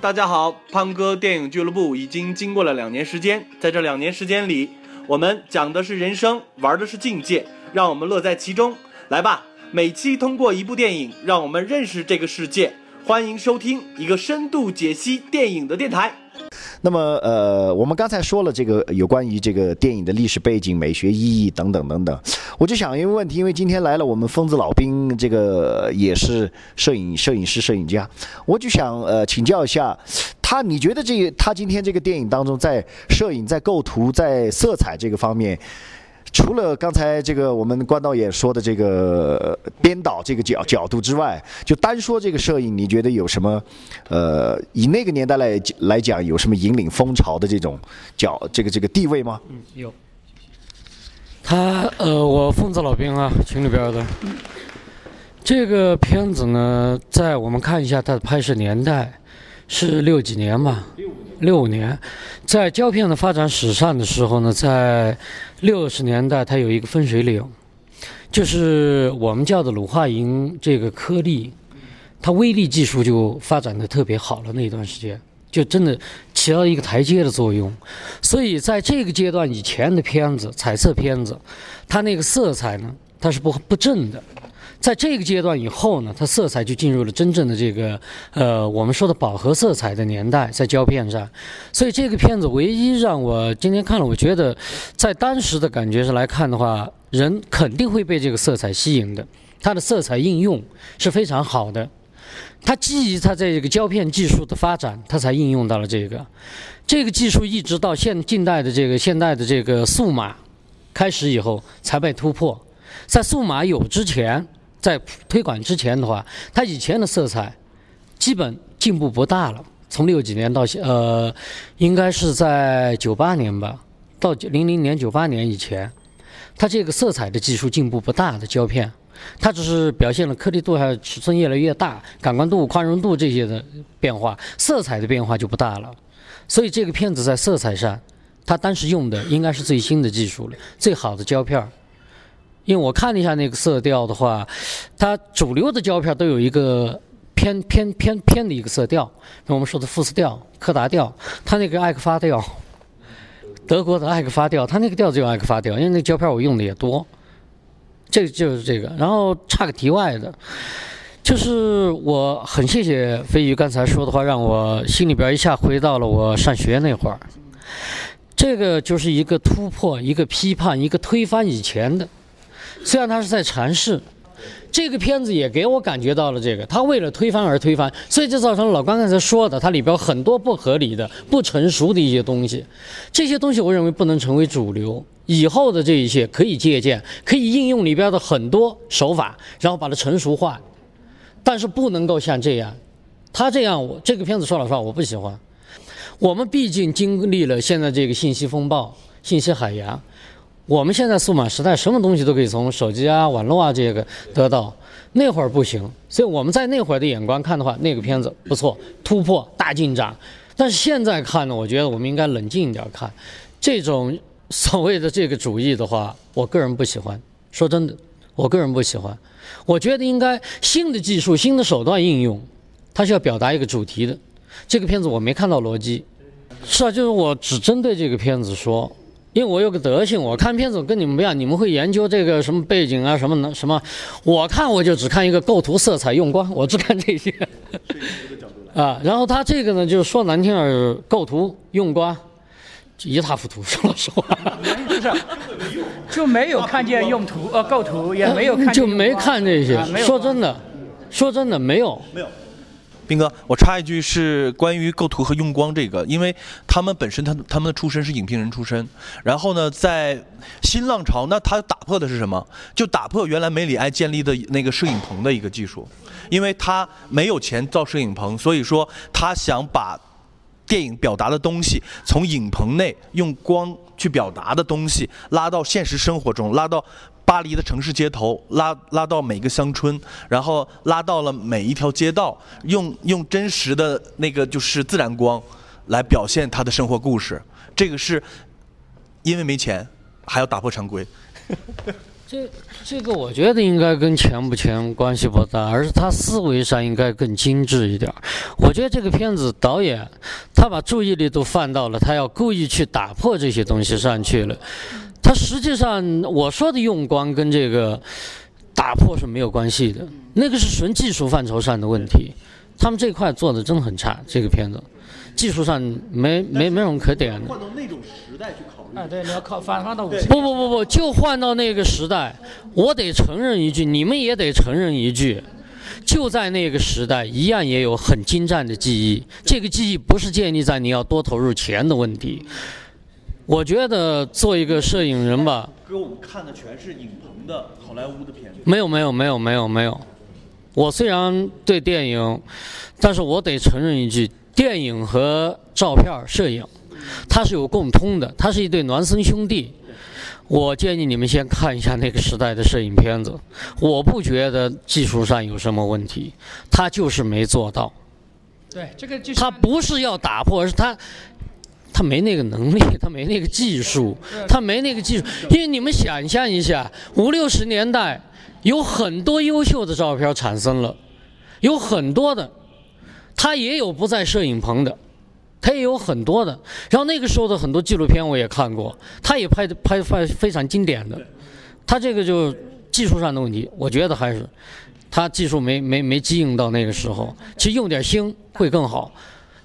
大家好，胖哥电影俱乐部已经经过了两年时间，在这两年时间里，我们讲的是人生，玩的是境界，让我们乐在其中。来吧，每期通过一部电影，让我们认识这个世界。欢迎收听一个深度解析电影的电台。那么，呃，我们刚才说了这个有关于这个电影的历史背景、美学意义等等等等，我就想一个问题，因为今天来了我们疯子老兵，这个也是摄影摄影师、摄影家，我就想呃请教一下他，你觉得这他今天这个电影当中，在摄影、在构图、在色彩这个方面？除了刚才这个我们关导演说的这个编导这个角角度之外，就单说这个摄影，你觉得有什么？呃，以那个年代来来讲，有什么引领风潮的这种角这个这个地位吗？嗯，有。他呃，我疯子老兵啊，群里边的。这个片子呢，在我们看一下它的拍摄年代，是六几年吧？六五年，在胶片的发展史上的时候呢，在六十年代，它有一个分水岭，就是我们叫的鲁化银这个颗粒，它微粒技术就发展的特别好了。那一段时间，就真的起到一个台阶的作用。所以在这个阶段以前的片子，彩色片子，它那个色彩呢，它是不不正的。在这个阶段以后呢，它色彩就进入了真正的这个呃我们说的饱和色彩的年代，在胶片上。所以这个片子唯一让我今天看了，我觉得在当时的感觉上来看的话，人肯定会被这个色彩吸引的。它的色彩应用是非常好的。它基于它在这个胶片技术的发展，它才应用到了这个。这个技术一直到现近代的这个现代的这个数码开始以后才被突破。在数码有之前。在推广之前的话，它以前的色彩基本进步不大了。从六几年到现，呃，应该是在九八年吧，到零零年、九八年以前，它这个色彩的技术进步不大的胶片，它只是表现了颗粒度还有尺寸越来越大、感光度、宽容度这些的变化，色彩的变化就不大了。所以这个片子在色彩上，它当时用的应该是最新的技术了，最好的胶片儿。因为我看了一下那个色调的话，它主流的胶片都有一个偏偏偏偏的一个色调，那我们说的富斯调、柯达调，它那个艾克发调，德国的艾克发调，它那个调就艾克发调，因为那胶片我用的也多，这就是这个。然后差个题外的，就是我很谢谢飞鱼刚才说的话，让我心里边一下回到了我上学那会儿，这个就是一个突破，一个批判，一个推翻以前的。虽然他是在尝试，这个片子也给我感觉到了这个，他为了推翻而推翻，所以就造成了老关刚才说的，它里边很多不合理的、不成熟的一些东西。这些东西我认为不能成为主流，以后的这一切可以借鉴，可以应用里边的很多手法，然后把它成熟化，但是不能够像这样，他这样我这个片子说老实话我不喜欢。我们毕竟经历了现在这个信息风暴、信息海洋。我们现在数码时代，什么东西都可以从手机啊、网络啊这个得到，那会儿不行。所以我们在那会儿的眼光看的话，那个片子不错，突破大进展。但是现在看呢，我觉得我们应该冷静一点看。这种所谓的这个主义的话，我个人不喜欢。说真的，我个人不喜欢。我觉得应该新的技术、新的手段应用，它是要表达一个主题的。这个片子我没看到逻辑。是啊，就是我只针对这个片子说。因为我有个德性，我看片子跟你们不一样，你们会研究这个什么背景啊，什么呢？什么？我看我就只看一个构图、色彩、用光，我只看这些。啊，然后他这个呢，就是说难听点，构图、用光一塌糊涂，说老实话。不是，就没有看见用图呃构图，也没有看就没看这些。说真的，说真的没有。没有。斌哥，我插一句是关于构图和用光这个，因为他们本身他他们的出身是影评人出身，然后呢，在新浪潮，那他打破的是什么？就打破原来梅里埃建立的那个摄影棚的一个技术，因为他没有钱造摄影棚，所以说他想把电影表达的东西从影棚内用光去表达的东西拉到现实生活中，拉到。巴黎的城市街头，拉拉到每个乡村，然后拉到了每一条街道，用用真实的那个就是自然光，来表现他的生活故事。这个是因为没钱，还要打破常规。这这个我觉得应该跟钱不钱关系不大，而是他思维上应该更精致一点。我觉得这个片子导演他把注意力都放到了他要故意去打破这些东西上去了。他实际上我说的用光跟这个打破是没有关系的，那个是纯技术范畴上的问题。他们这块做的真的很差，这个片子技术上没没没什么可点的。换到那种时代去考虑哎，对，你要靠反放到五十不不不不，就换到那个时代，我得承认一句，你们也得承认一句，就在那个时代，一样也有很精湛的技艺。这个技艺不是建立在你要多投入钱的问题。我觉得做一个摄影人吧，给我们看的全是影棚的好莱坞的片子。没有没有没有没有没有。我虽然对电影，但是我得承认一句，电影和照片摄影，它是有共通的，它是一对孪生兄弟。我建议你们先看一下那个时代的摄影片子，我不觉得技术上有什么问题，他就是没做到。对这个就是他不是要打破，而是他他没那个能力，他没那个技术，他没那个技术。因为你们想象一下，五六十年代有很多优秀的照片产生了，有很多的，他也有不在摄影棚的。他也有很多的，然后那个时候的很多纪录片我也看过，他也拍的拍拍非常经典的，他这个就技术上的问题，我觉得还是他技术没没没机应到那个时候，其实用点心会更好。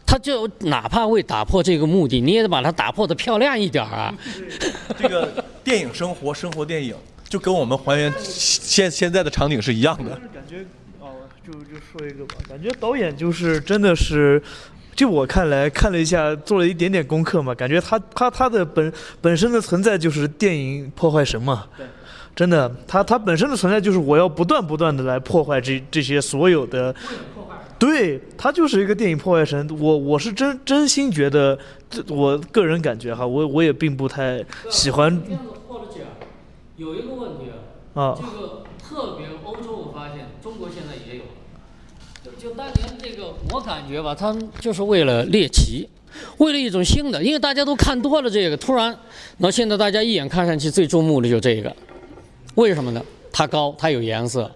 他就哪怕为打破这个目的，你也得把它打破的漂亮一点啊。这个电影生活，生活电影，就跟我们还原现现在的场景是一样的。感觉哦，就就说一个吧，感觉导演就是真的是。就我看来，看了一下，做了一点点功课嘛，感觉他他他的本本身的存在就是电影破坏神嘛。真的，他他本身的存在就是我要不断不断的来破坏这这些所有的。对他就是一个电影破坏神。我我是真真心觉得，这我个人感觉哈，我我也并不太喜欢。有一个问题啊，这个特别欧洲，我发现中国现在也有。就当年这个，我感觉吧，他们就是为了猎奇，为了一种新的，因为大家都看多了这个，突然，那现在大家一眼看上去最注目的就这个，为什么呢？它高，它有颜色。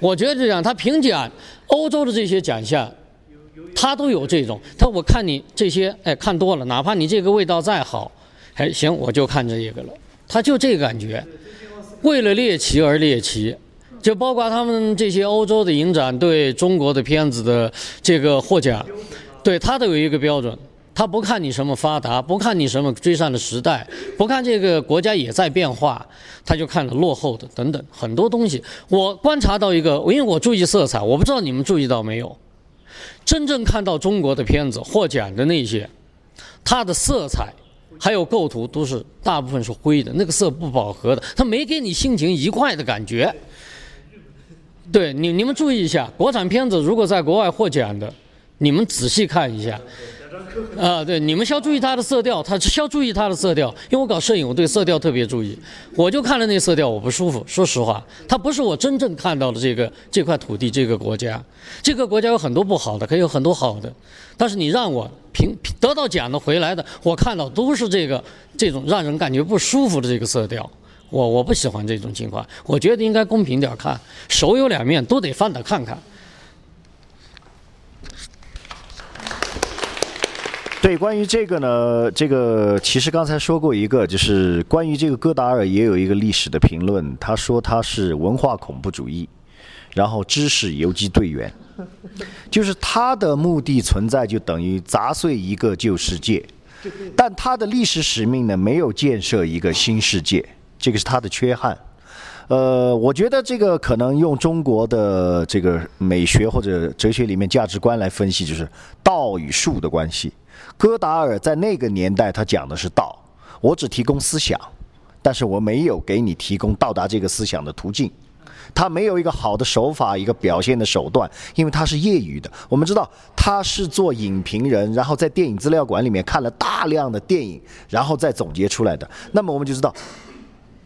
我觉得这样，他评奖，欧洲的这些奖项，他都有这种。他我看你这些，哎，看多了，哪怕你这个味道再好，哎，行，我就看这一个了。他就这个感觉，为了猎奇而猎奇。就包括他们这些欧洲的影展对中国的片子的这个获奖，对他都有一个标准，他不看你什么发达，不看你什么追上的时代，不看这个国家也在变化，他就看了落后的等等很多东西。我观察到一个，因为我注意色彩，我不知道你们注意到没有，真正看到中国的片子获奖的那些，它的色彩还有构图都是大部分是灰的，那个色不饱和的，它没给你心情愉快的感觉。对你，你们注意一下，国产片子如果在国外获奖的，你们仔细看一下。啊，对，你们需要注意它的色调，它需要注意它的色调，因为我搞摄影，我对色调特别注意。我就看了那色调，我不舒服。说实话，它不是我真正看到的这个这块土地，这个国家，这个国家有很多不好的，可以有很多好的，但是你让我评得到奖的回来的，我看到都是这个这种让人感觉不舒服的这个色调。我我不喜欢这种情况，我觉得应该公平点看，手有两面都得翻着看看。对，关于这个呢，这个其实刚才说过一个，就是关于这个戈达尔也有一个历史的评论，他说他是文化恐怖主义，然后知识游击队员，就是他的目的存在就等于砸碎一个旧世界，但他的历史使命呢，没有建设一个新世界。这个是他的缺憾，呃，我觉得这个可能用中国的这个美学或者哲学里面价值观来分析，就是道与术的关系。戈达尔在那个年代他讲的是道，我只提供思想，但是我没有给你提供到达这个思想的途径。他没有一个好的手法，一个表现的手段，因为他是业余的。我们知道他是做影评人，然后在电影资料馆里面看了大量的电影，然后再总结出来的。那么我们就知道。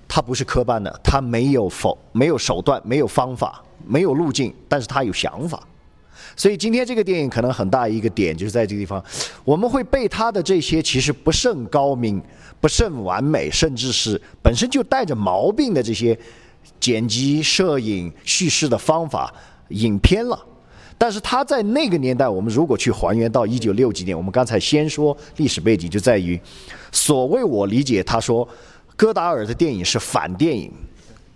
他不是科班的，他没有否没有手段，没有方法，没有路径，但是他有想法。所以今天这个电影可能很大一个点就是在这个地方，我们会被他的这些其实不甚高明、不甚完美，甚至是本身就带着毛病的这些剪辑、摄影、叙事的方法引偏了。但是他在那个年代，我们如果去还原到一九六几年，我们刚才先说历史背景，就在于所谓我理解他说，戈达尔的电影是反电影，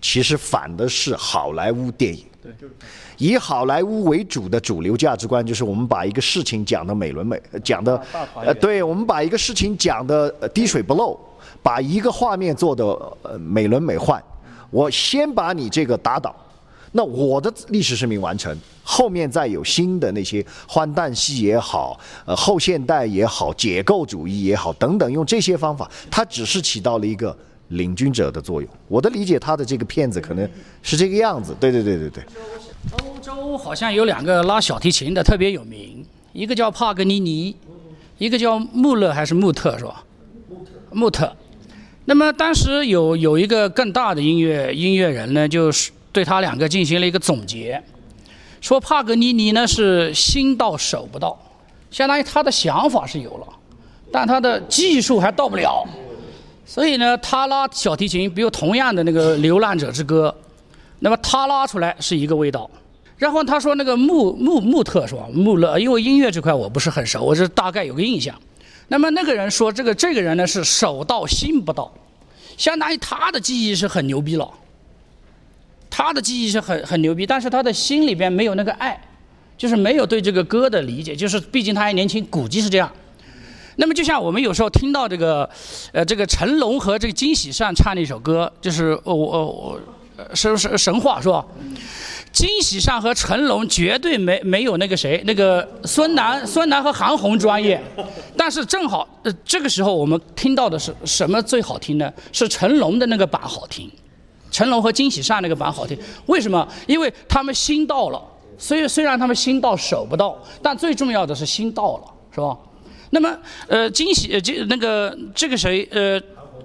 其实反的是好莱坞电影。以好莱坞为主的主流价值观就是我们把一个事情讲的美轮美，讲的呃，对我们把一个事情讲的滴水不漏，把一个画面做的呃美轮美奂。我先把你这个打倒，那我的历史使命完成，后面再有新的那些荒诞戏也好，呃后现代也好，解构主义也好等等，用这些方法，它只是起到了一个领军者的作用。我的理解，他的这个片子可能是这个样子。对对对对对。欧洲好像有两个拉小提琴的特别有名，一个叫帕格尼尼，一个叫穆勒还是穆特是吧？穆特。那么当时有有一个更大的音乐音乐人呢，就是对他两个进行了一个总结，说帕格尼尼呢是心到手不到，相当于他的想法是有了，但他的技术还到不了，所以呢，他拉小提琴，比如同样的那个《流浪者之歌》。那么他拉出来是一个味道，然后他说那个穆穆穆特是吧？穆勒，因为音乐这块我不是很熟，我是大概有个印象。那么那个人说这个这个人呢是手到心不到，相当于他的记忆是很牛逼了，他的记忆是很很牛逼，但是他的心里边没有那个爱，就是没有对这个歌的理解，就是毕竟他还年轻，估计是这样。那么就像我们有时候听到这个，呃，这个成龙和这个金喜善唱的一首歌，就是我我我。是是神话是吧？金喜善和成龙绝对没没有那个谁那个孙楠孙楠和韩红专业，但是正好呃这个时候我们听到的是什么最好听呢？是成龙的那个版好听，成龙和金喜善那个版好听。为什么？因为他们心到了，虽虽然他们心到手不到，但最重要的是心到了，是吧？那么呃惊喜呃这那个这个谁呃。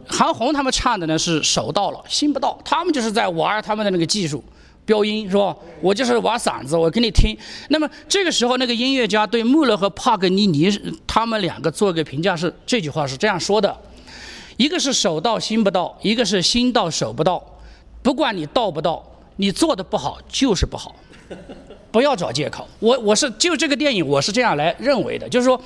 韩红他们唱的呢是手到了心不到，他们就是在玩他们的那个技术，标音是吧？我就是玩嗓子，我给你听。那么这个时候，那个音乐家对穆勒和帕格尼尼他们两个做一个评价是这句话是这样说的：一个是手到心不到，一个是心到手不到。不管你到不到，你做的不好就是不好，不要找借口。我我是就这个电影我是这样来认为的，就是说，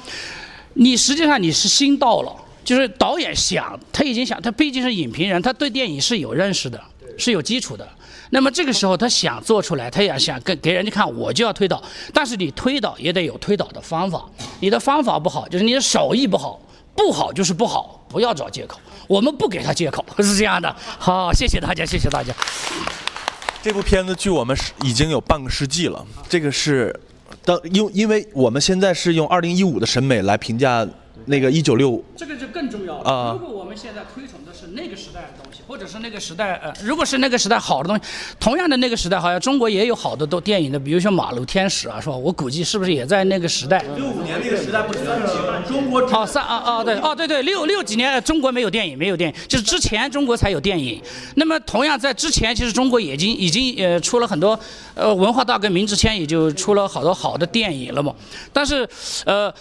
你实际上你是心到了。就是导演想，他已经想，他毕竟是影评人，他对电影是有认识的，是有基础的。那么这个时候他想做出来，他也想给给人家看，我就要推导。但是你推导也得有推导的方法，你的方法不好，就是你的手艺不好，不好就是不好，不要找借口。我们不给他借口，是这样的。好，谢谢大家，谢谢大家。这部片子距我们已经有半个世纪了，这个是，当因因为我们现在是用二零一五的审美来评价。那个一九六，这个就更重要了。如果我们现在推崇的是那个时代的东西，或者是那个时代呃，如果是那个时代好的东西，同样的那个时代，好像中国也有好多都电影的，比如说《马路天使》啊，是吧？我估计是不是也在那个时代？六五年那个时代不行，中国哦三啊啊对哦对对六六几年中国没有电影，没有电影，就是之前中国才有电影。那么同样在之前，其实中国已经已经呃出了很多呃文化大革命之前也就出了好多好的电影了嘛。但是呃。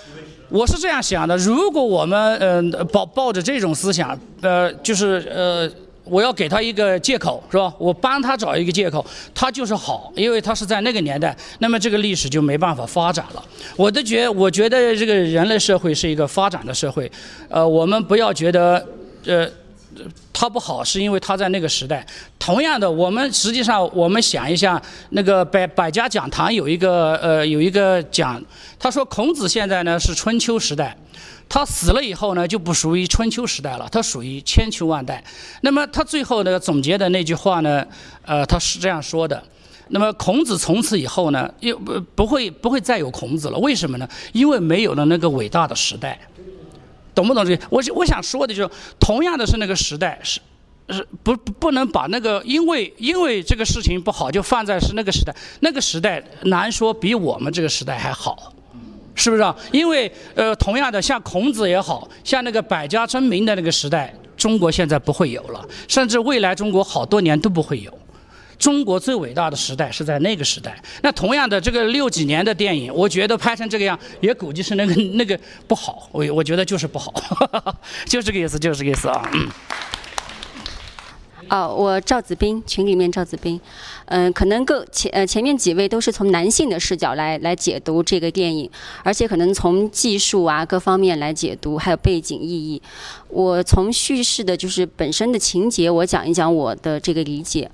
我是这样想的，如果我们嗯抱抱着这种思想，呃，就是呃，我要给他一个借口，是吧？我帮他找一个借口，他就是好，因为他是在那个年代，那么这个历史就没办法发展了。我的觉，我觉得这个人类社会是一个发展的社会，呃，我们不要觉得，呃。他不好，是因为他在那个时代。同样的，我们实际上我们想一下，那个百百家讲坛有一个呃有一个讲，他说孔子现在呢是春秋时代，他死了以后呢就不属于春秋时代了，他属于千秋万代。那么他最后呢总结的那句话呢，呃他是这样说的：那么孔子从此以后呢又不不会不会再有孔子了，为什么呢？因为没有了那个伟大的时代。懂不懂这个？我我想说的就是，同样的是那个时代，是是不不能把那个因为因为这个事情不好就放在是那个时代，那个时代难说比我们这个时代还好，是不是啊？因为呃，同样的像孔子也好像那个百家争鸣的那个时代，中国现在不会有了，甚至未来中国好多年都不会有。中国最伟大的时代是在那个时代。那同样的，这个六几年的电影，我觉得拍成这个样，也估计是那个那个不好。我我觉得就是不好，就这个意思，就是这个意思啊。哦，我赵子斌，群里面赵子斌，嗯、可能更前呃前面几位都是从男性的视角来来解读这个电影，而且可能从技术啊各方面来解读，还有背景意义。我从叙事的就是本身的情节，我讲一讲我的这个理解。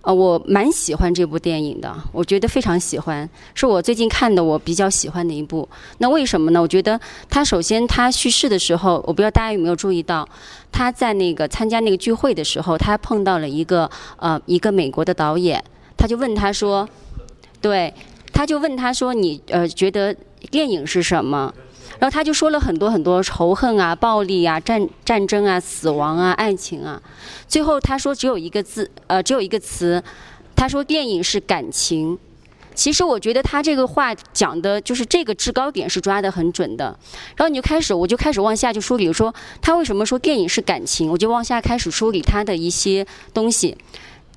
呃，我蛮喜欢这部电影的，我觉得非常喜欢，是我最近看的我比较喜欢的一部。那为什么呢？我觉得它首先它叙事的时候，我不知道大家有没有注意到，他在那个参加那个聚会的时候，他碰到了一个呃一个美国的导演，他就问他说，对，他就问他说你呃觉得电影是什么？然后他就说了很多很多仇恨啊、暴力啊、战战争啊、死亡啊、爱情啊。最后他说只有一个字，呃，只有一个词，他说电影是感情。其实我觉得他这个话讲的就是这个制高点是抓得很准的。然后你就开始，我就开始往下就梳理，说他为什么说电影是感情，我就往下开始梳理他的一些东西。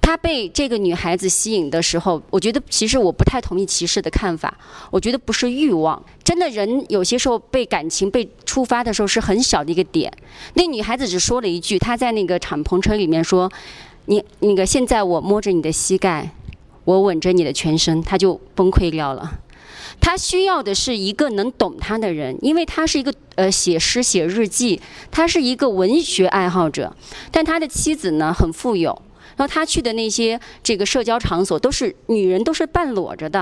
他被这个女孩子吸引的时候，我觉得其实我不太同意骑士的看法。我觉得不是欲望，真的人有些时候被感情被触发的时候是很小的一个点。那女孩子只说了一句，她在那个敞篷车里面说：“你那个现在我摸着你的膝盖，我吻着你的全身。”她就崩溃掉了。他需要的是一个能懂他的人，因为他是一个呃写诗写日记，他是一个文学爱好者，但他的妻子呢很富有。然后他去的那些这个社交场所都是女人都是半裸着的，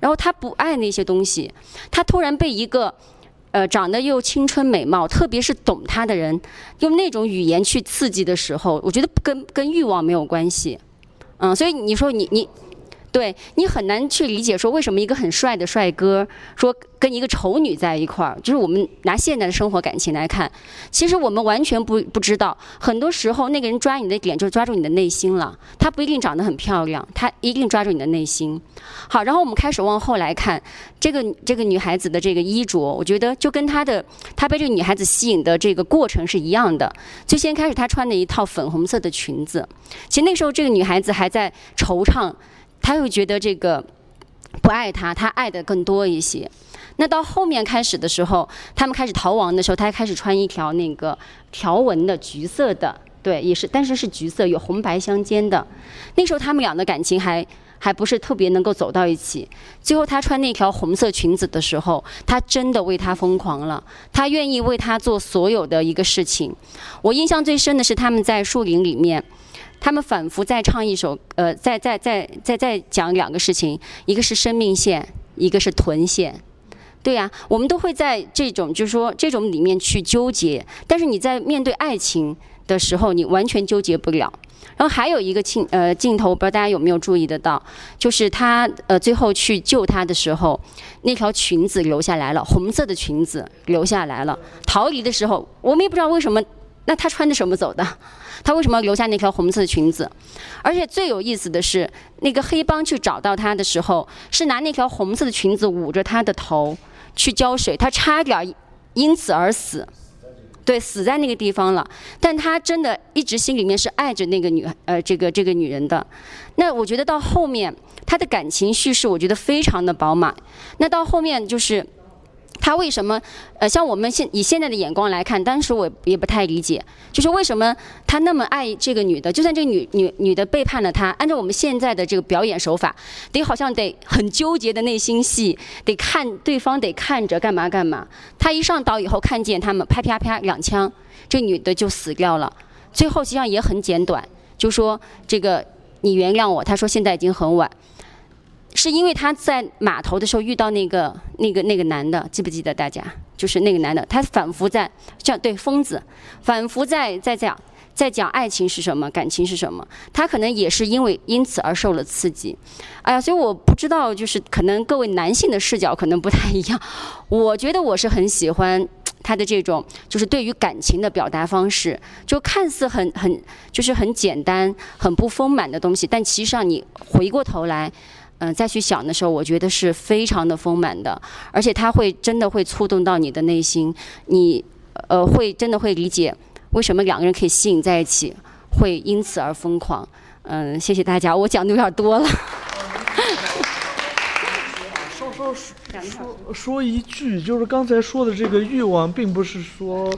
然后他不爱那些东西，他突然被一个，呃长得又青春美貌，特别是懂他的人，用那种语言去刺激的时候，我觉得跟跟欲望没有关系，嗯，所以你说你你。对你很难去理解，说为什么一个很帅的帅哥说跟一个丑女在一块儿，就是我们拿现在的生活感情来看，其实我们完全不不知道，很多时候那个人抓你的点就是抓住你的内心了，他不一定长得很漂亮，他一定抓住你的内心。好，然后我们开始往后来看，这个这个女孩子的这个衣着，我觉得就跟她的她被这个女孩子吸引的这个过程是一样的。最先开始她穿的一套粉红色的裙子，其实那时候这个女孩子还在惆怅。他又觉得这个不爱他，他爱的更多一些。那到后面开始的时候，他们开始逃亡的时候，他开始穿一条那个条纹的橘色的，对，也是，但是是橘色，有红白相间的。那时候他们俩的感情还还不是特别能够走到一起。最后他穿那条红色裙子的时候，他真的为他疯狂了，他愿意为他做所有的一个事情。我印象最深的是他们在树林里面。他们反复在唱一首，呃，在在在在在讲两个事情，一个是生命线，一个是臀线。对呀、我们都会在这种就是说这种里面去纠结，但是你在面对爱情的时候，你完全纠结不了。然后还有一个镜呃镜头，不知道大家有没有注意得到，就是他呃最后去救他的时候，那条裙子留下来了，红色的裙子留下来了。逃离的时候，我们也不知道为什么，那他穿着什么走的？他为什么要留下那条红色的裙子？而且最有意思的是，那个黑帮去找到他的时候，是拿那条红色的裙子捂着他的头去浇水，他差点因此而死。对，死在那个地方了。但他真的一直心里面是爱着那个女呃这个这个女人的。那我觉得到后面他的感情叙事，我觉得非常的饱满。那到后面就是。他为什么？呃，像我们现以现在的眼光来看，当时我也不太理解，就是为什么他那么爱这个女的，就算这个女女女的背叛了他，按照我们现在的这个表演手法，得好像得很纠结的内心戏，得看对方得看着干嘛干嘛。他一上岛以后，看见他们啪啪啪两枪，这女的就死掉了。最后实际上也很简短，就说这个你原谅我。他说现在已经很晚。是因为他在码头的时候遇到那个那个那个男的，记不记得大家？就是那个男的，他反复在这对疯子，反复在在讲在讲爱情是什么，感情是什么。他可能也是因为因此而受了刺激。哎呀，所以我不知道，就是可能各位男性的视角可能不太一样。我觉得我是很喜欢他的这种，就是对于感情的表达方式，就看似很很就是很简单、很不丰满的东西，但其实上你回过头来。嗯、再去想的时候，我觉得是非常的丰满的，而且它会真的会触动到你的内心，你呃会真的会理解为什么两个人可以吸引在一起，会因此而疯狂。嗯，谢谢大家，我讲的有点多了。稍稍说说一句，就是刚才说的这个欲望，并不是说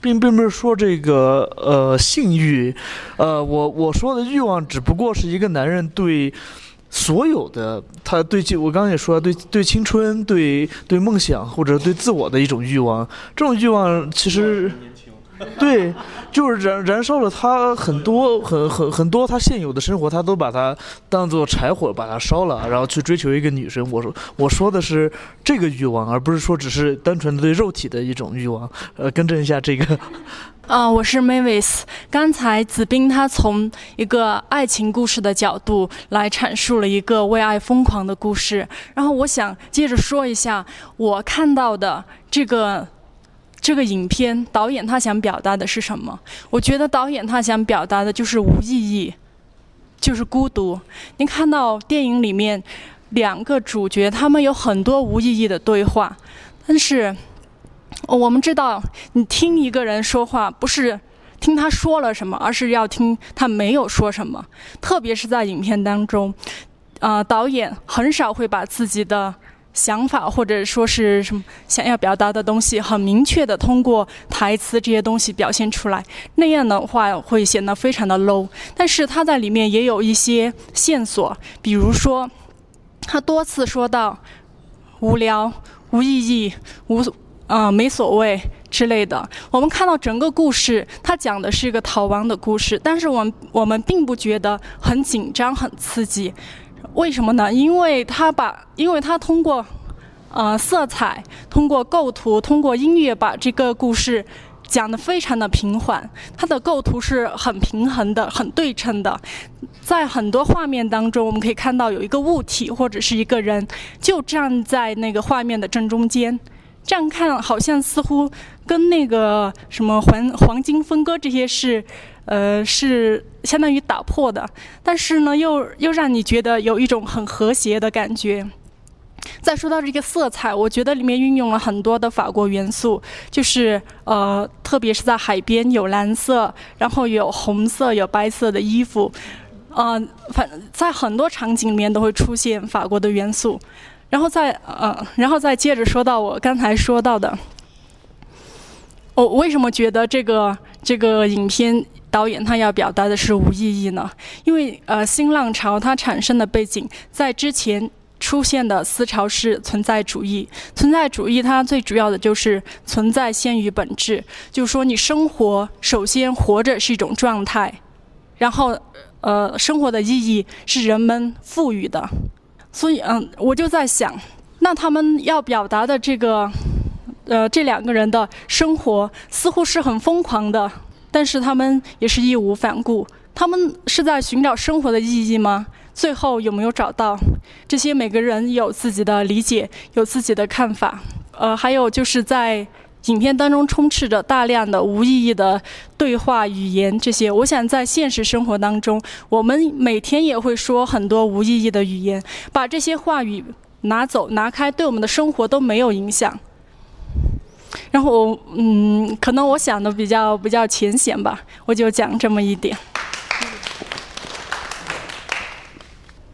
并并不是说这个呃性欲，呃，我我说的欲望只不过是一个男人对所有的他对我刚刚也说了，对对青春、对对梦想或者对自我的一种欲望，这种欲望其实。对，就是燃燃烧了他很多很很很多他现有的生活，他都把它当做柴火把它烧了，然后去追求一个女生。我说我说的是这个欲望，而不是说只是单纯的对肉体的一种欲望。呃，更正一下这个。啊，我是 Mavis。刚才子斌他从一个爱情故事的角度来阐述了一个为爱疯狂的故事，然后我想接着说一下我看到的这个。这个影片导演他想表达的是什么？我觉得导演他想表达的就是无意义，就是孤独。您看到电影里面两个主角，他们有很多无意义的对话，但是我们知道，你听一个人说话，不是听他说了什么，而是要听他没有说什么。特别是在影片当中，啊，导演很少会把自己的。想法或者说是什么想要表达的东西，很明确的通过台词这些东西表现出来，那样的话会显得非常的 low。但是他在里面也有一些线索，比如说他多次说到无聊、无意义、无啊没所谓之类的。我们看到整个故事，他讲的是一个逃亡的故事，但是我们我们并不觉得很紧张、很刺激。为什么呢？因为他把，因为他通过，呃，色彩，通过构图，通过音乐，把这个故事讲得非常的平缓。它的构图是很平衡的，很对称的。在很多画面当中，我们可以看到有一个物体或者是一个人，就站在那个画面的正中间。这样看，好像似乎跟那个什么黄黄金分割这些是。呃，是相当于打破的，但是呢，又又让你觉得有一种很和谐的感觉。再说到这个色彩，我觉得里面运用了很多的法国元素，就是呃，特别是在海边有蓝色，然后有红色、有白色的衣服，呃，反在很多场景里面都会出现法国的元素。然后再呃，然后再接着说到我刚才说到的，我为什么觉得这个这个影片？导演他要表达的是无意义呢，因为呃新浪潮它产生的背景，在之前出现的思潮是存在主义。存在主义它最主要的就是存在先于本质，就是说你生活首先活着是一种状态，然后呃生活的意义是人们赋予的。所以嗯，我就在想，那他们要表达的这个呃这两个人的生活似乎是很疯狂的。但是他们也是义无反顾，他们是在寻找生活的意义吗？最后有没有找到？这些每个人有自己的理解，有自己的看法。呃，还有就是在影片当中充斥着大量的无意义的对话语言，这些我想在现实生活当中，我们每天也会说很多无意义的语言，把这些话语拿走拿开，对我们的生活都没有影响。然后，嗯，可能我想的比较比较浅显吧，我就讲这么一点。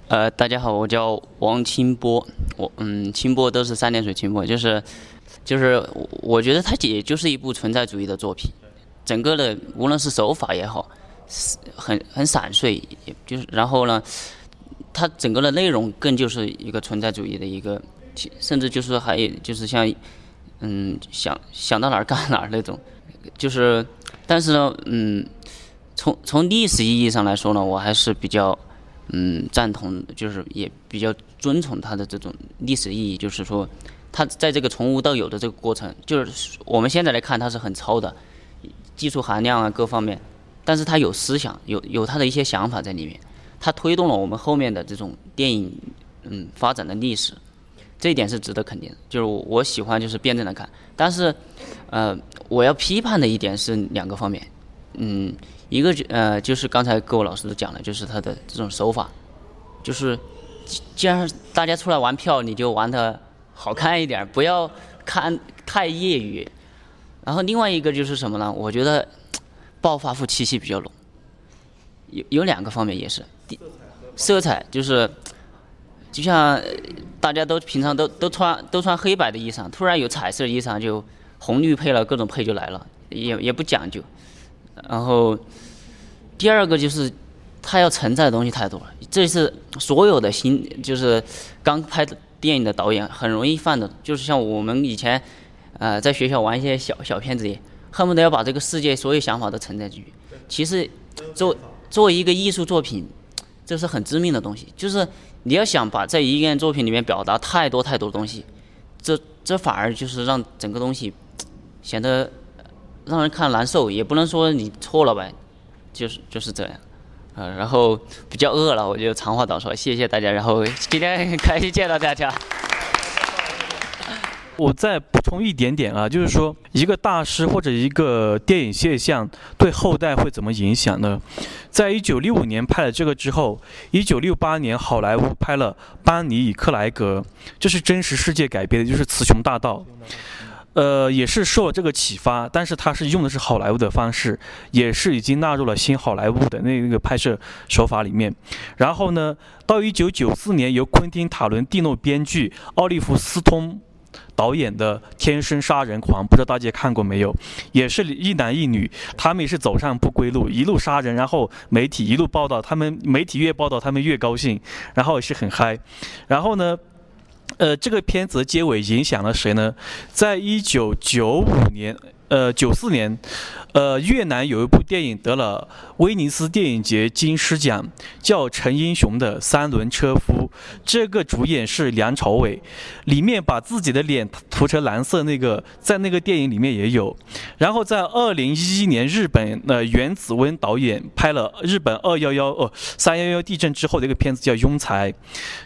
呃，大家好，我叫王清波，我嗯，清波都是三点水清波，就是就是，我觉得它也就是一部存在主义的作品，整个的无论是手法也好，很很散碎，就是然后呢，它整个的内容更就是一个存在主义的一个，甚至就是还有就是像。嗯，想想到哪儿干哪儿那种，就是，但是呢，嗯，从从历史意义上来说呢，我还是比较，嗯，赞同，就是也比较尊崇他的这种历史意义，就是说，他在这个从无到有的这个过程，就是我们现在来看他是很糙的，技术含量啊各方面，但是他有思想，有有他的一些想法在里面，他推动了我们后面的这种电影，嗯，发展的历史。这一点是值得肯定的，就是我喜欢就是辩证的看，但是，呃，我要批判的一点是两个方面，嗯，一个就呃就是刚才各位老师都讲了，就是他的这种手法，就是既然大家出来玩票，你就玩的好看一点，不要看太业余。然后另外一个就是什么呢？我觉得暴发户气息比较浓，有有两个方面也是，色彩就是。就像大家都平常都都穿都穿黑白的衣裳，突然有彩色衣裳，就红绿配了各种配就来了。也也不讲究。然后第二个就是他要承载的东西太多了，这是所有的新就是刚拍电影的导演很容易犯的，就是像我们以前呃在学校玩一些小小片子也，恨不得要把这个世界所有想法都承载进去。其实做做一个艺术作品，这是很致命的东西，就是你要想把在一件作品里面表达太多太多东西，这这反而就是让整个东西显得让人看难受，也不能说你错了呗，就是就是这样。呃，然后比较饿了，我就长话短说，谢谢大家。然后今天很 开心见到大家。我再补充一点点啊，就是说一个大师或者一个电影现象对后代会怎么影响呢？在一九六五年拍了这个之后，一九六八年好莱坞拍了《班尼与克莱格》，这是真实世界改编的，就是《雌雄大盗》。呃，也是受了这个启发，但是他是用的是好莱坞的方式，也是已经纳入了新好莱坞的那个拍摄手法里面。然后呢，到一九九四年由昆汀·塔伦蒂诺编剧、奥利弗·斯通导演的《天生杀人狂》，不知道大家看过没有？也是一男一女，他们也是走上不归路，一路杀人，然后媒体一路报道，他们媒体越报道他们越高兴，然后也是很嗨。然后呢？呃，这个片子的结尾影响了谁呢？在一九九五年。呃，九四年，呃，越南有一部电影得了威尼斯电影节金狮奖，叫《陈英雄的三轮车夫》。这个主演是梁朝伟，里面把自己的脸涂成蓝色，那个在那个电影里面也有。然后在二零一一年，日本的原子温导演拍了日本二幺幺哦三幺幺地震之后的一个片子叫《庸才》。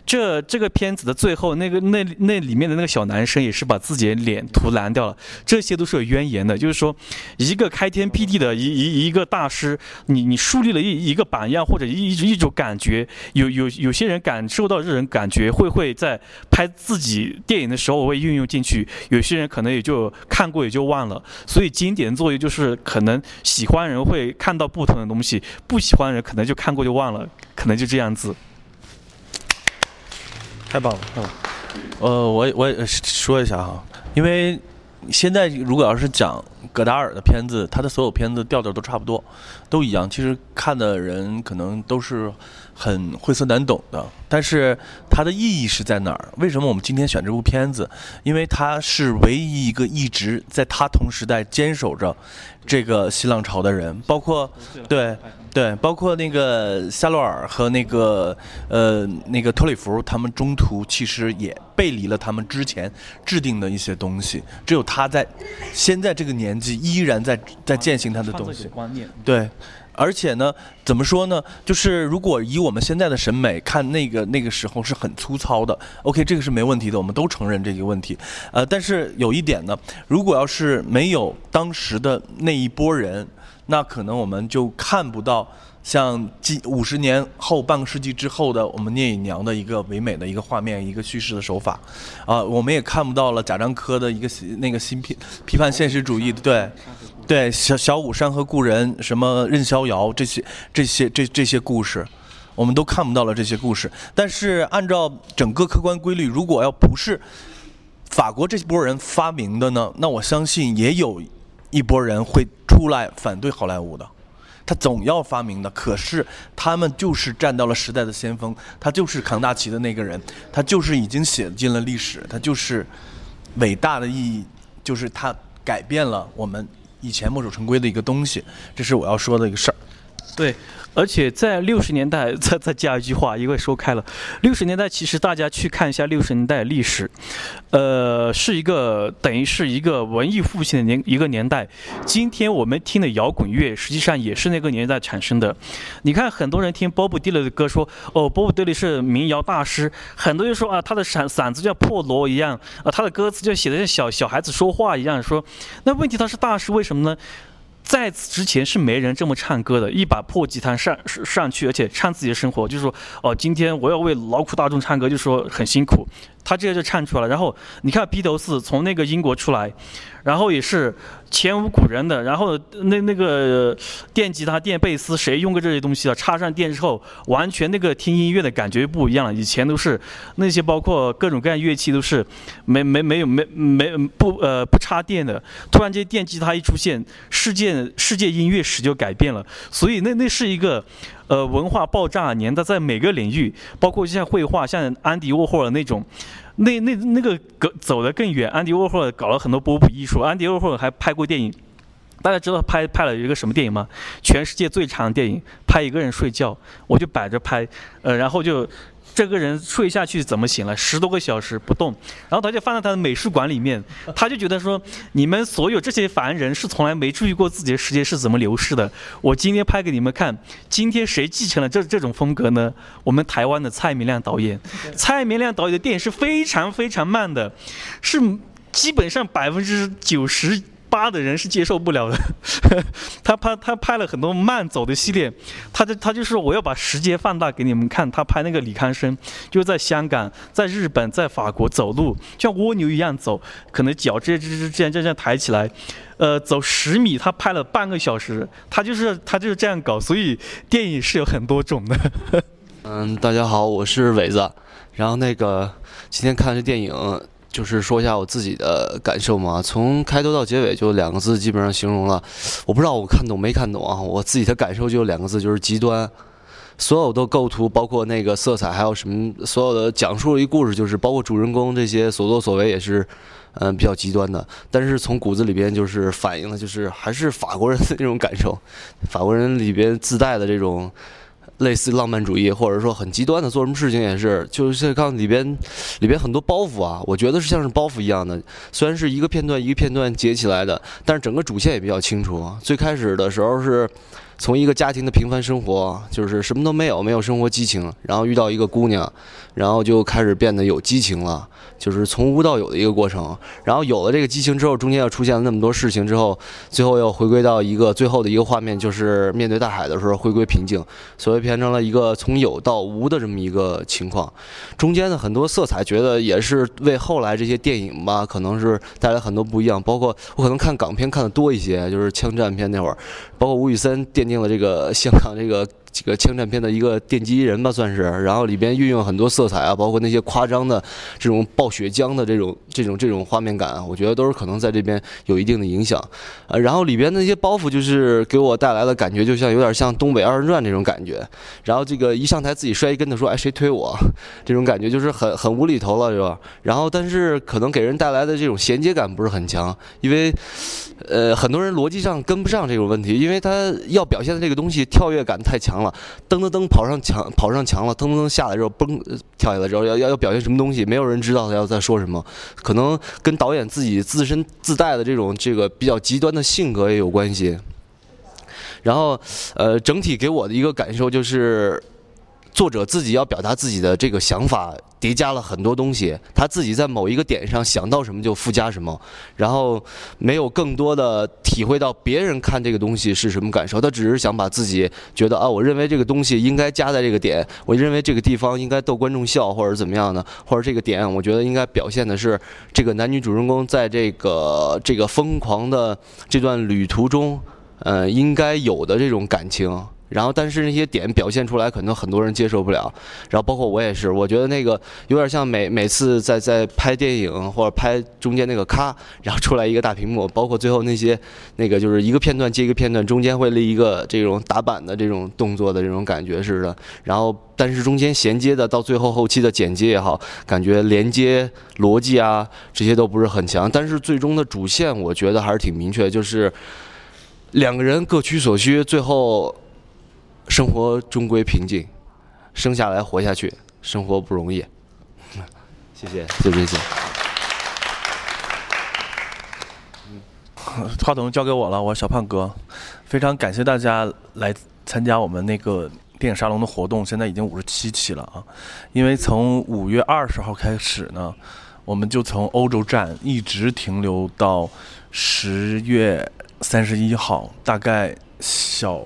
这这个片子的最后，那个那那里面的那个小男生也是把自己的脸涂蓝掉了。这些都是有渊源的。就是说，一个开天辟地的一一一个大师，你你树立了一一个榜样或者一一一种感觉，有有有些人感受到这种感觉，会会在拍自己电影的时候会运用进去，有些人可能也就看过也就忘了。所以经典作用就是可能喜欢人会看到不同的东西，不喜欢人可能就看过就忘了，可能就这样子。太棒了，嗯，呃，我我也说一下哈，因为。现在如果要是讲戈达尔的片子，他的所有片子调调都差不多，都一样。其实看的人可能都是很晦涩难懂的，但是它的意义是在哪儿？为什么我们今天选这部片子？因为他是唯一一个一直在他同时代坚守着这个新浪潮的人，包括对。对，包括那个夏洛尔和那个呃那个托里弗，他们中途其实也背离了他们之前制定的一些东西。只有他在现在这个年纪依然在在践行他的东西。对，而且呢，怎么说呢？就是如果以我们现在的审美看，那个那个时候是很粗糙的。OK，这个是没问题的，我们都承认这个问题。呃，但是有一点呢，如果要是没有当时的那一波人。那可能我们就看不到像几五十年后半个世纪之后的我们聂隐娘的一个唯美的一个画面一个叙事的手法，啊，我们也看不到了贾樟柯的一个那个新批批判现实主义对，对小小武山河故人什么任逍遥这些这些这这些故事，我们都看不到了这些故事。但是按照整个客观规律，如果要不是法国这波人发明的呢，那我相信也有。一波人会出来反对好莱坞的，他总要发明的。可是他们就是站到了时代的先锋，他就是扛大旗的那个人，他就是已经写进了历史，他就是伟大的意义，就是他改变了我们以前墨守成规的一个东西。这是我要说的一个事儿。对。而且在六十年代，再再加一句话，因为说开了，六十年代其实大家去看一下六十年代历史，呃，是一个等于是一个文艺复兴的年一个年代。今天我们听的摇滚乐，实际上也是那个年代产生的。你看，很多人听鲍勃迪伦的歌，说哦，鲍勃迪伦是民谣大师，很多人说啊，他的嗓嗓子像破锣一样，啊，他的歌词就写的像小小孩子说话一样。说，那问题他是大师，为什么呢？在此之前是没人这么唱歌的，一把破吉他上上去，而且唱自己的生活，就是说，哦，今天我要为劳苦大众唱歌，就是说很辛苦。他这个就唱出来了。然后你看披头士从那个英国出来，然后也是前无古人的，然后那那个电吉他、电贝斯，谁用过这些东西啊？插上电之后，完全那个听音乐的感觉不一样了。以前都是那些包括各种各样乐器都是没没没有没没不呃不插电的，突然间电吉他一出现，世界世界音乐史就改变了。所以那那是一个。呃，文化爆炸年代，在每个领域，包括像绘画，像安迪沃霍尔那种，那那那个走走得更远。安迪沃霍尔搞了很多波普艺术，安迪沃霍尔还拍过电影。大家知道拍拍了一个什么电影吗？全世界最长的电影，拍一个人睡觉，我就摆着拍，呃，然后就。这个人睡下去怎么醒了？十多个小时不动，然后他就放在他的美术馆里面，他就觉得说，你们所有这些凡人是从来没注意过自己的时间是怎么流逝的。我今天拍给你们看，今天谁继承了这这种风格呢？我们台湾的蔡明亮导演，蔡明亮导演的电影是非常非常慢的，是基本上百分之九十。八的人是接受不了的，他拍他拍了很多慢走的系列，他就他就是我要把时间放大给你们看。他拍那个李康生，就在香港、在日本、在法国走路，像蜗牛一样走，可能脚这这这这样这样抬起来，呃，走十米，他拍了半个小时，他就是他就是这样搞。所以电影是有很多种的。嗯，大家好，我是伟子，然后那个今天看这电影。就是说一下我自己的感受嘛，从开头到结尾就两个字，基本上形容了。我不知道我看懂没看懂啊，我自己的感受就两个字，就是极端。所有的构图，包括那个色彩，还有什么，所有的讲述一故事，就是包括主人公这些所作所为，也是，嗯，比较极端的。但是从骨子里边就是反映的，就是还是法国人的那种感受，法国人里边自带的这种。类似浪漫主义，或者说很极端的做什么事情也是，就是看里边，里边很多包袱啊，我觉得是像是包袱一样的。虽然是一个片段一个片段截起来的，但是整个主线也比较清楚。最开始的时候是。从一个家庭的平凡生活，就是什么都没有，没有生活激情，然后遇到一个姑娘，然后就开始变得有激情了，就是从无到有的一个过程。然后有了这个激情之后，中间又出现了那么多事情之后，最后又回归到一个最后的一个画面，就是面对大海的时候回归平静，所以变成了一个从有到无的这么一个情况。中间的很多色彩，觉得也是为后来这些电影吧，可能是带来很多不一样。包括我可能看港片看的多一些，就是枪战片那会儿，包括吴宇森电。定了这个香港这个。几个枪战片的一个奠基人吧，算是。然后里边运用很多色彩啊，包括那些夸张的这种爆血浆的这种这种这种画面感，我觉得都是可能在这边有一定的影响。呃，然后里边那些包袱就是给我带来的感觉，就像有点像东北二人转那种感觉。然后这个一上台自己摔一跟头说，哎，谁推我？这种感觉就是很很无厘头了，是吧？然后但是可能给人带来的这种衔接感不是很强，因为呃很多人逻辑上跟不上这种问题，因为他要表现的这个东西跳跃感太强。了，噔噔噔跑上墙，跑上墙了，噔噔噔下来之后，嘣跳下来之后，要要要表现什么东西？没有人知道他要在说什么，可能跟导演自己自身自带的这种这个比较极端的性格也有关系。然后，呃，整体给我的一个感受就是。作者自己要表达自己的这个想法，叠加了很多东西。他自己在某一个点上想到什么就附加什么，然后没有更多的体会到别人看这个东西是什么感受。他只是想把自己觉得啊，我认为这个东西应该加在这个点，我认为这个地方应该逗观众笑，或者怎么样的，或者这个点我觉得应该表现的是这个男女主人公在这个这个疯狂的这段旅途中，呃，应该有的这种感情。然后，但是那些点表现出来，可能很多人接受不了。然后，包括我也是，我觉得那个有点像每每次在在拍电影或者拍中间那个咔，然后出来一个大屏幕，包括最后那些那个就是一个片段接一个片段，中间会立一个这种打板的这种动作的这种感觉似的。然后，但是中间衔接的到最后后期的剪接也好，感觉连接逻辑啊这些都不是很强。但是最终的主线，我觉得还是挺明确，就是两个人各取所需，最后。生活终归平静，生下来活下去，生活不容易。谢谢，谢谢，谢。话筒交给我了，我是小胖哥。非常感谢大家来参加我们那个电影沙龙的活动，现在已经五十七期了啊！因为从五月二十号开始呢，我们就从欧洲站一直停留到十月三十一号，大概小。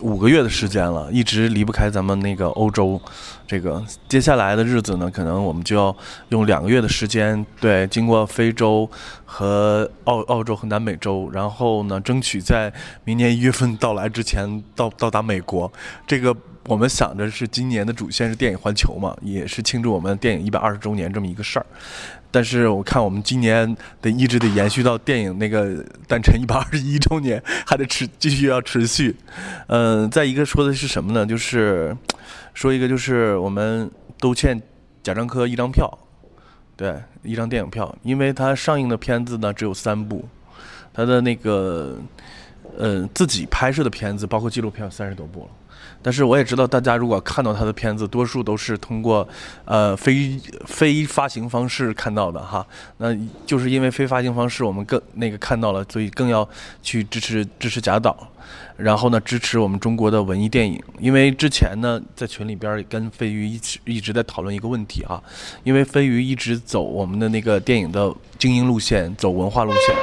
五个月的时间了，一直离不开咱们那个欧洲。这个接下来的日子呢，可能我们就要用两个月的时间，对，经过非洲和澳澳洲和南美洲，然后呢，争取在明年一月份到来之前到到达美国。这个我们想着是今年的主线是电影环球嘛，也是庆祝我们电影一百二十周年这么一个事儿。但是我看我们今年得一直得延续到电影那个诞辰一百二十一周年，还得持继续要持续。嗯，再一个说的是什么呢？就是说一个就是我们都欠贾樟柯一张票，对，一张电影票，因为他上映的片子呢只有三部，他的那个嗯自己拍摄的片子包括纪录片三十多部了。但是我也知道，大家如果看到他的片子，多数都是通过，呃，非非发行方式看到的哈。那就是因为非发行方式，我们更那个看到了，所以更要去支持支持贾导，然后呢，支持我们中国的文艺电影。因为之前呢，在群里边跟飞鱼一直一直在讨论一个问题哈，因为飞鱼一直走我们的那个电影的精英路线，走文化路线，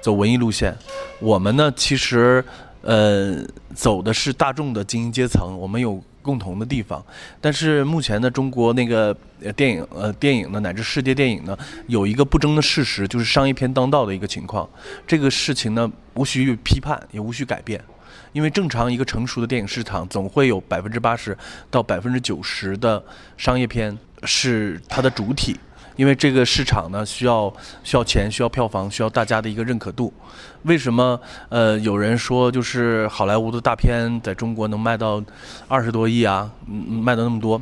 走文艺路线。我们呢，其实。呃，走的是大众的精英阶层，我们有共同的地方。但是目前呢，中国那个电影呃电影呢，乃至世界电影呢，有一个不争的事实，就是商业片当道的一个情况。这个事情呢，无需批判，也无需改变，因为正常一个成熟的电影市场，总会有百分之八十到百分之九十的商业片是它的主体。因为这个市场呢，需要需要钱，需要票房，需要大家的一个认可度。为什么呃有人说就是好莱坞的大片在中国能卖到二十多亿啊？嗯，卖到那么多，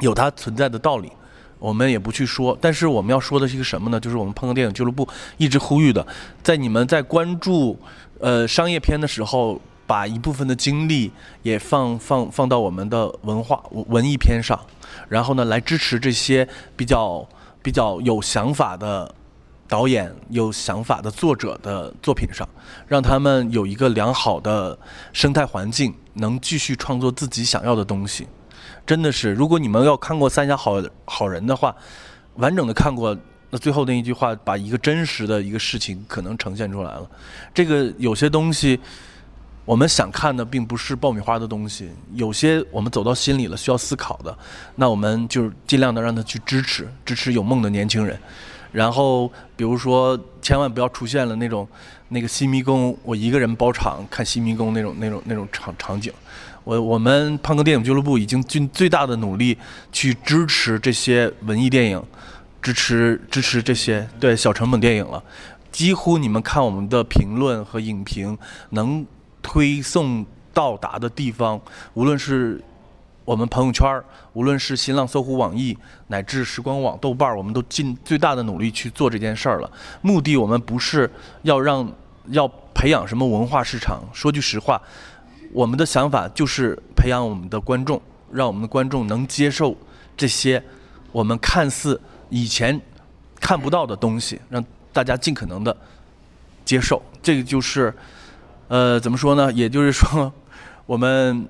有它存在的道理。我们也不去说，但是我们要说的是一个什么呢？就是我们碰克电影俱乐部一直呼吁的，在你们在关注呃商业片的时候，把一部分的精力也放放放到我们的文化文艺片上，然后呢来支持这些比较。比较有想法的导演、有想法的作者的作品上，让他们有一个良好的生态环境，能继续创作自己想要的东西。真的是，如果你们要看过《三峡好好人》的话，完整的看过，那最后那一句话，把一个真实的一个事情可能呈现出来了。这个有些东西。我们想看的并不是爆米花的东西，有些我们走到心里了，需要思考的，那我们就尽量的让他去支持，支持有梦的年轻人。然后，比如说，千万不要出现了那种那个新迷宫，我一个人包场看新迷宫那种那种那种场场景。我我们胖哥电影俱乐部已经尽最大的努力去支持这些文艺电影，支持支持这些对小成本电影了。几乎你们看我们的评论和影评能。推送到达的地方，无论是我们朋友圈无论是新浪、搜狐、网易，乃至时光网、豆瓣我们都尽最大的努力去做这件事儿了。目的我们不是要让要培养什么文化市场，说句实话，我们的想法就是培养我们的观众，让我们的观众能接受这些我们看似以前看不到的东西，让大家尽可能的接受。这个就是。呃，怎么说呢？也就是说，我们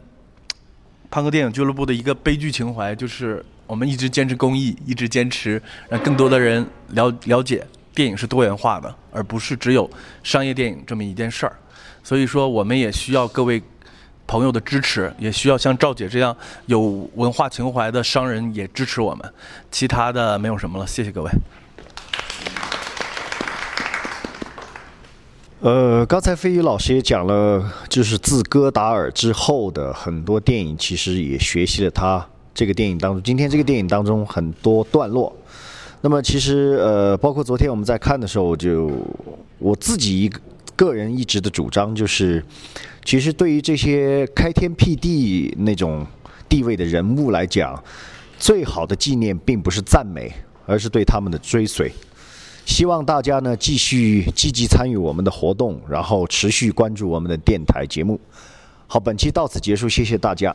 胖哥电影俱乐部的一个悲剧情怀，就是我们一直坚持公益，一直坚持让更多的人了了解电影是多元化的，而不是只有商业电影这么一件事儿。所以说，我们也需要各位朋友的支持，也需要像赵姐这样有文化情怀的商人也支持我们。其他的没有什么了，谢谢各位。呃，刚才飞宇老师也讲了，就是自戈达尔之后的很多电影，其实也学习了他这个电影当中，今天这个电影当中很多段落。那么其实呃，包括昨天我们在看的时候，就我自己一个个人一直的主张就是，其实对于这些开天辟地那种地位的人物来讲，最好的纪念并不是赞美，而是对他们的追随。希望大家呢继续积极参与我们的活动，然后持续关注我们的电台节目。好，本期到此结束，谢谢大家。